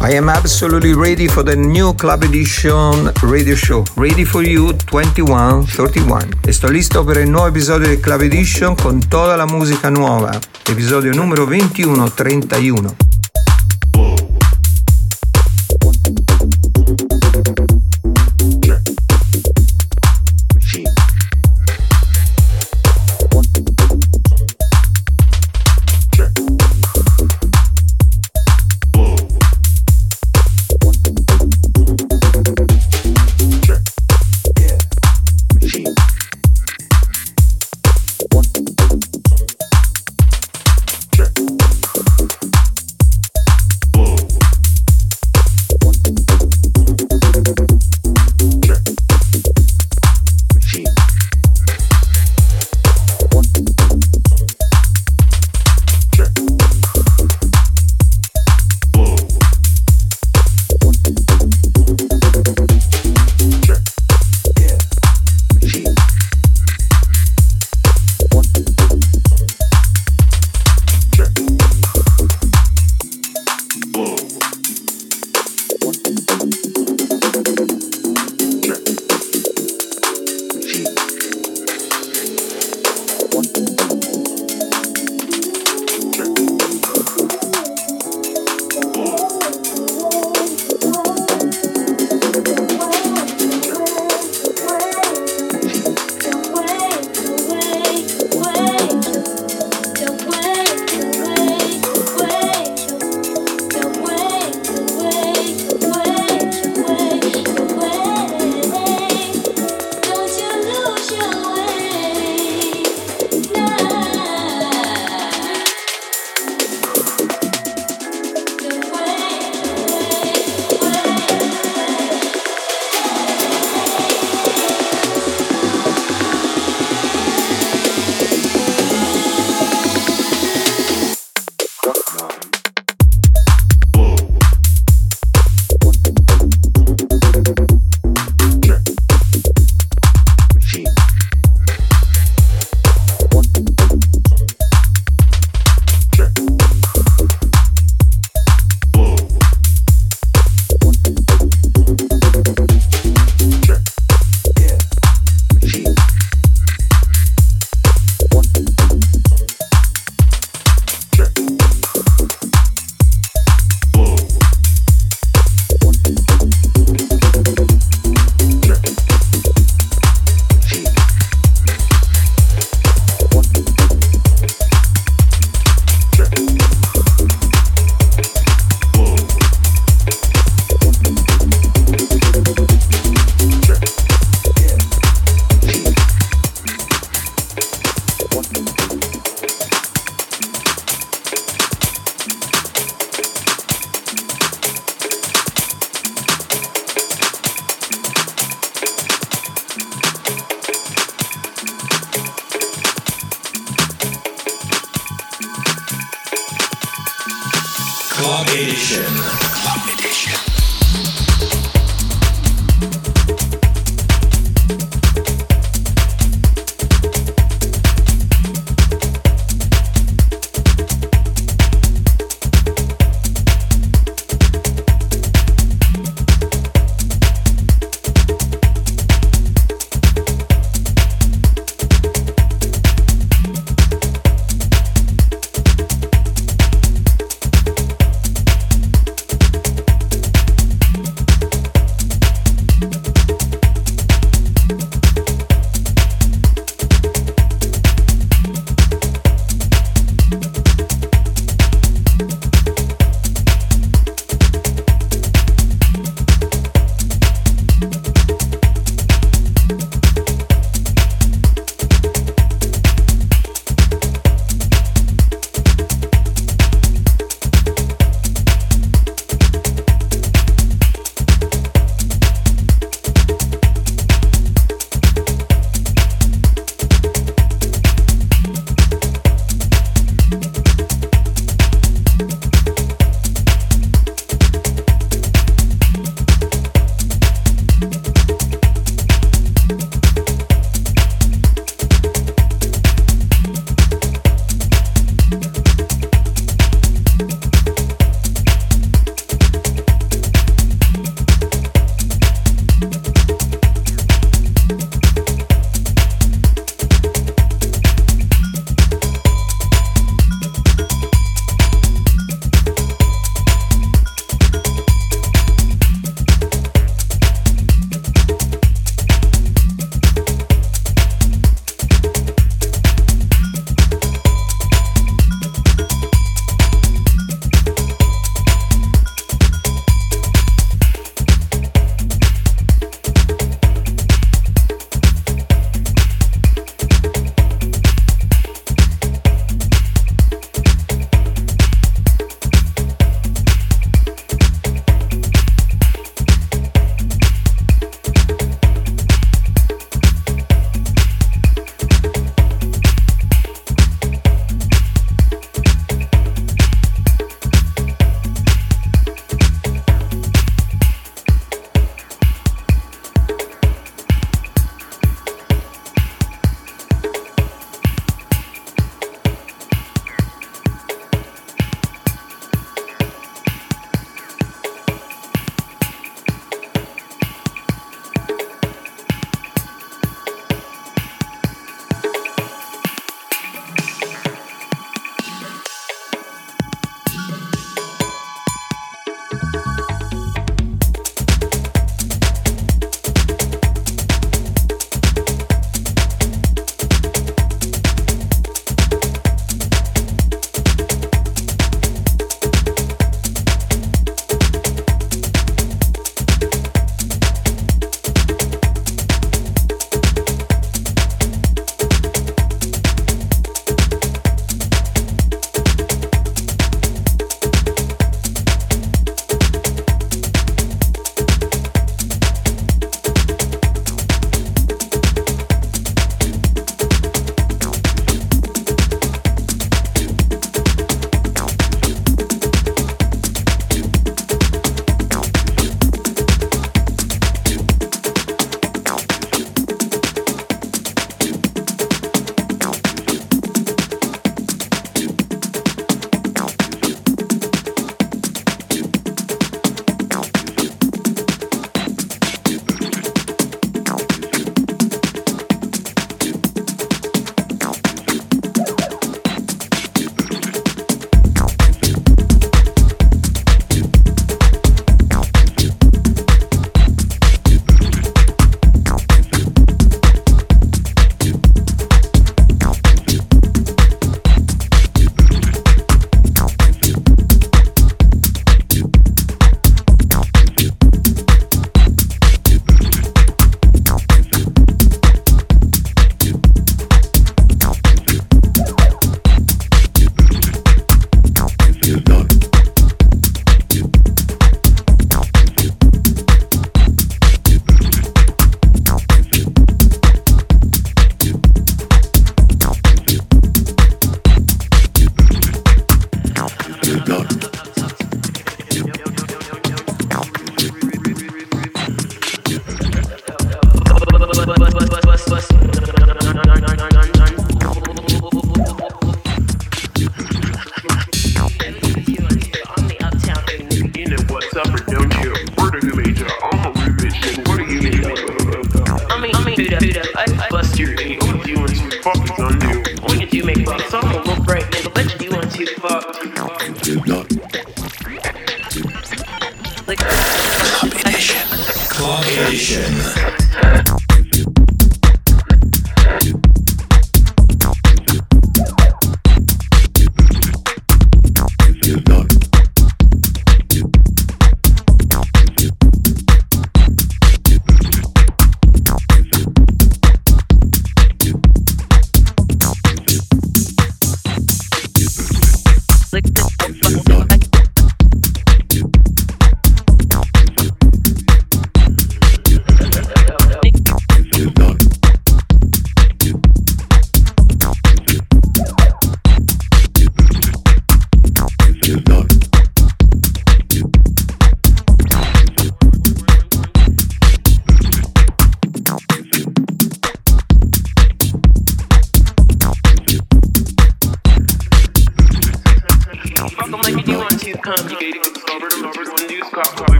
I am absolutely ready for the new Club Edition radio show. Ready for you 2131. E sto listo per il nuovo episodio del Club Edition con tutta la musica nuova. Episodio numero 2131.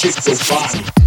Fine, shit so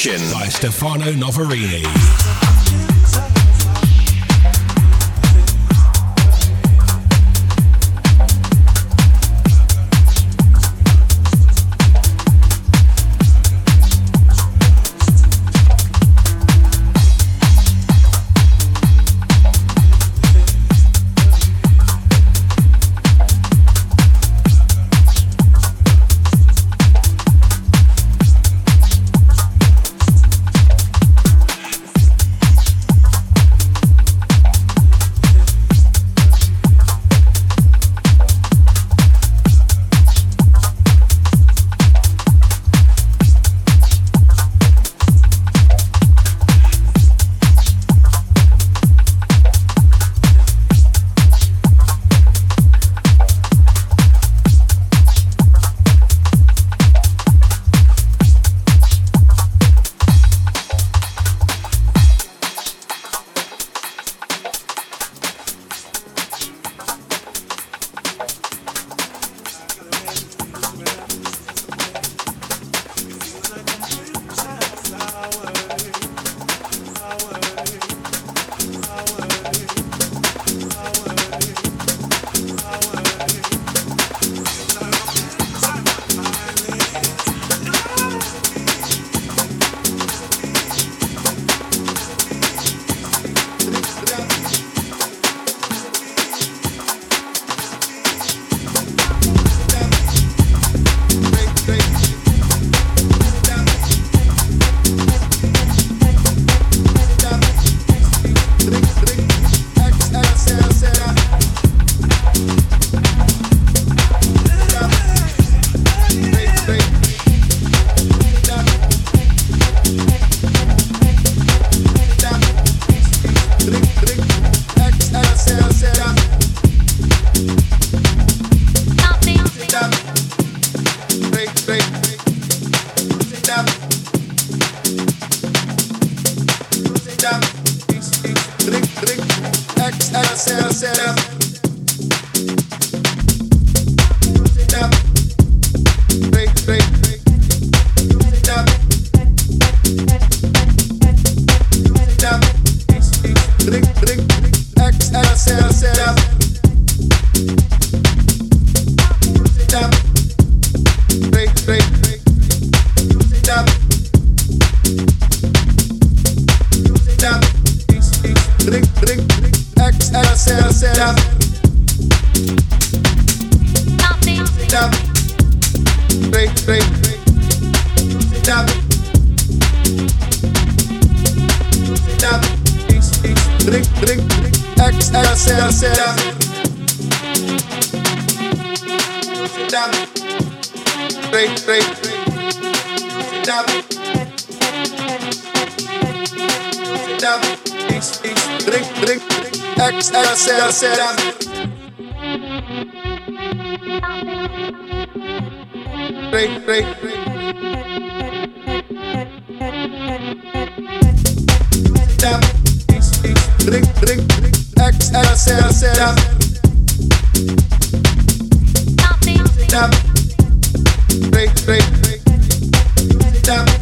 Edition by Stefano Noferini. X Ring, ring, X sedan Ring, ring, ring Ring, ring, ring,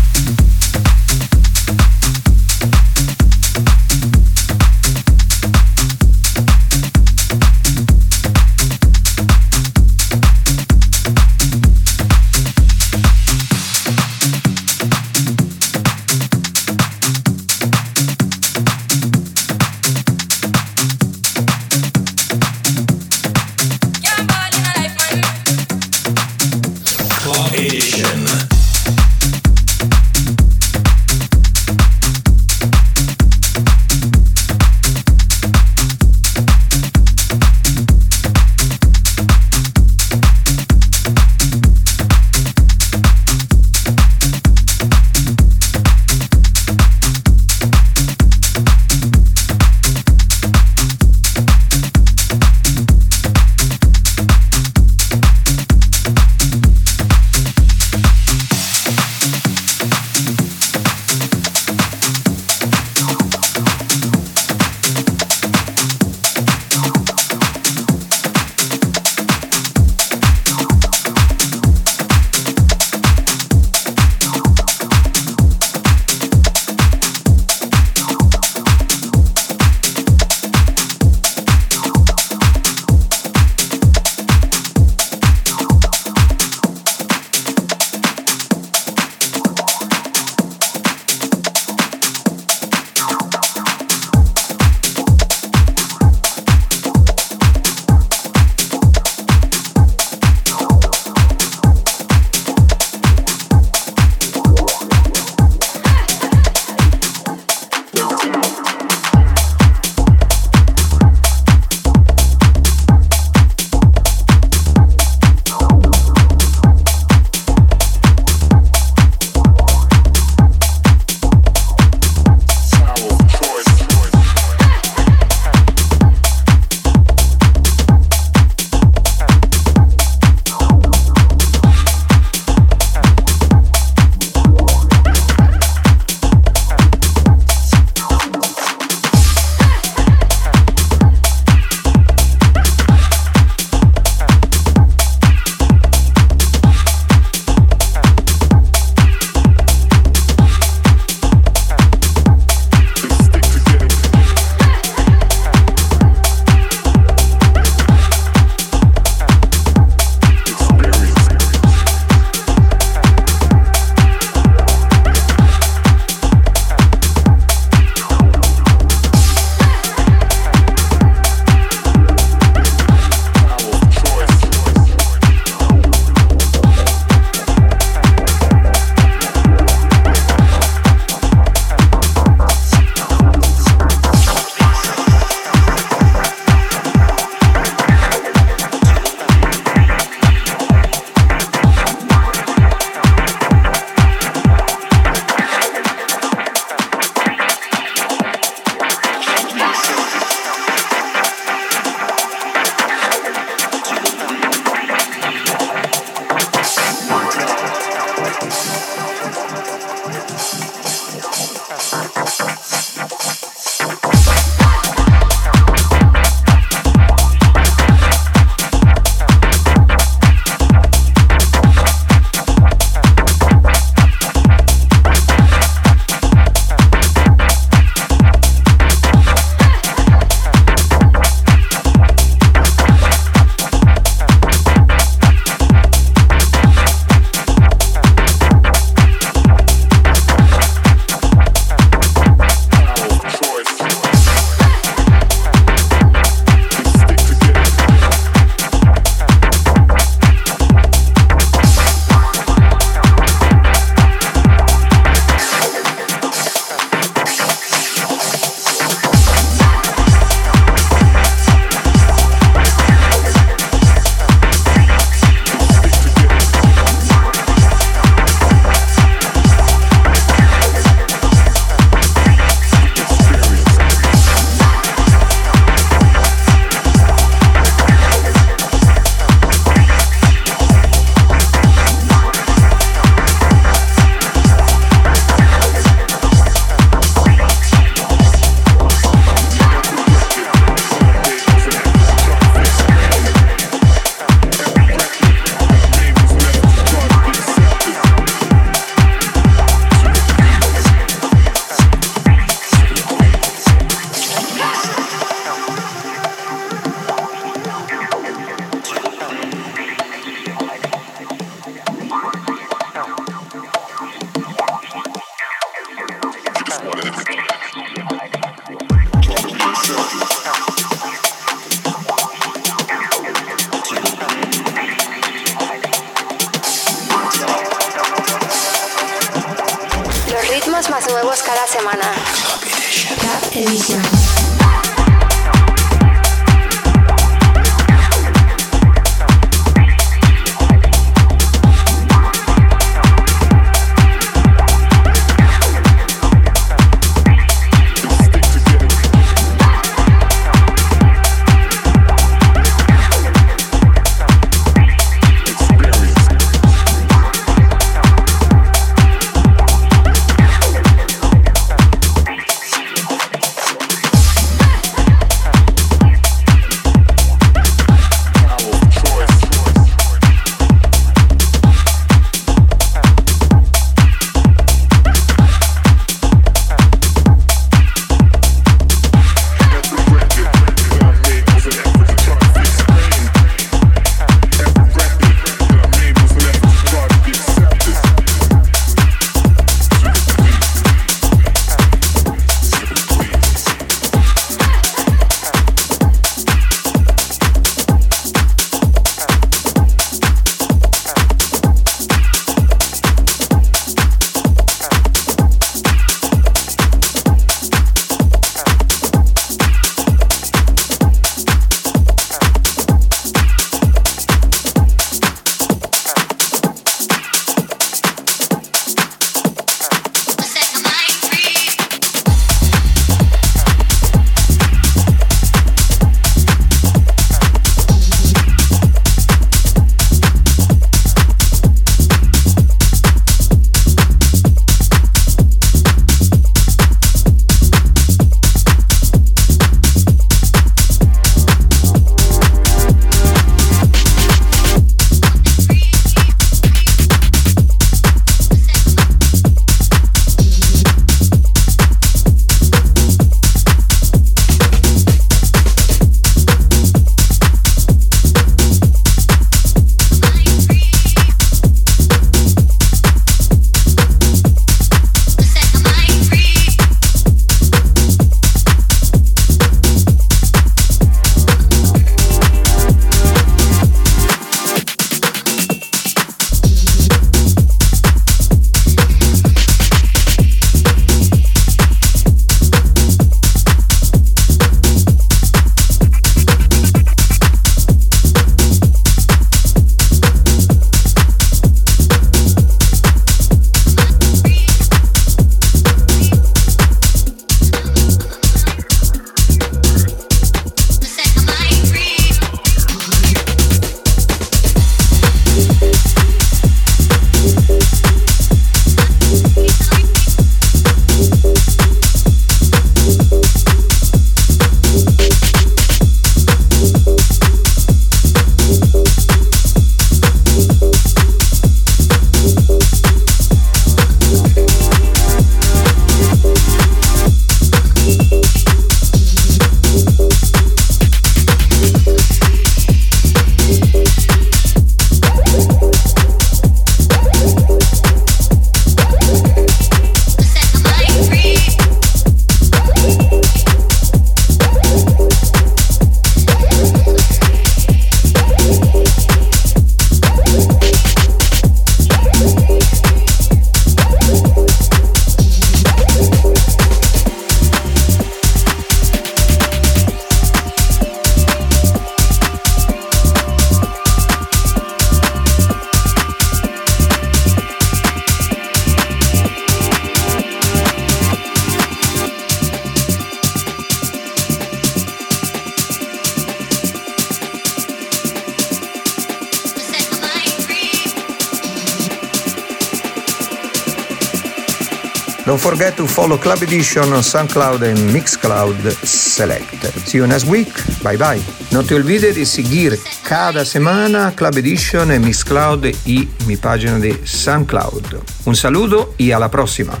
forget to follow Club Edition on SoundCloud and Mixcloud Select. See you next week. Bye bye. No te olvides de seguir cada semana Club Edition e Mixcloud y mi página de SoundCloud. Un saludo y a la próxima.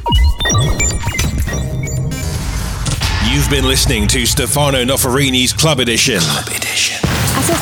You've been listening to Stefano Noferini's Club Edition. Club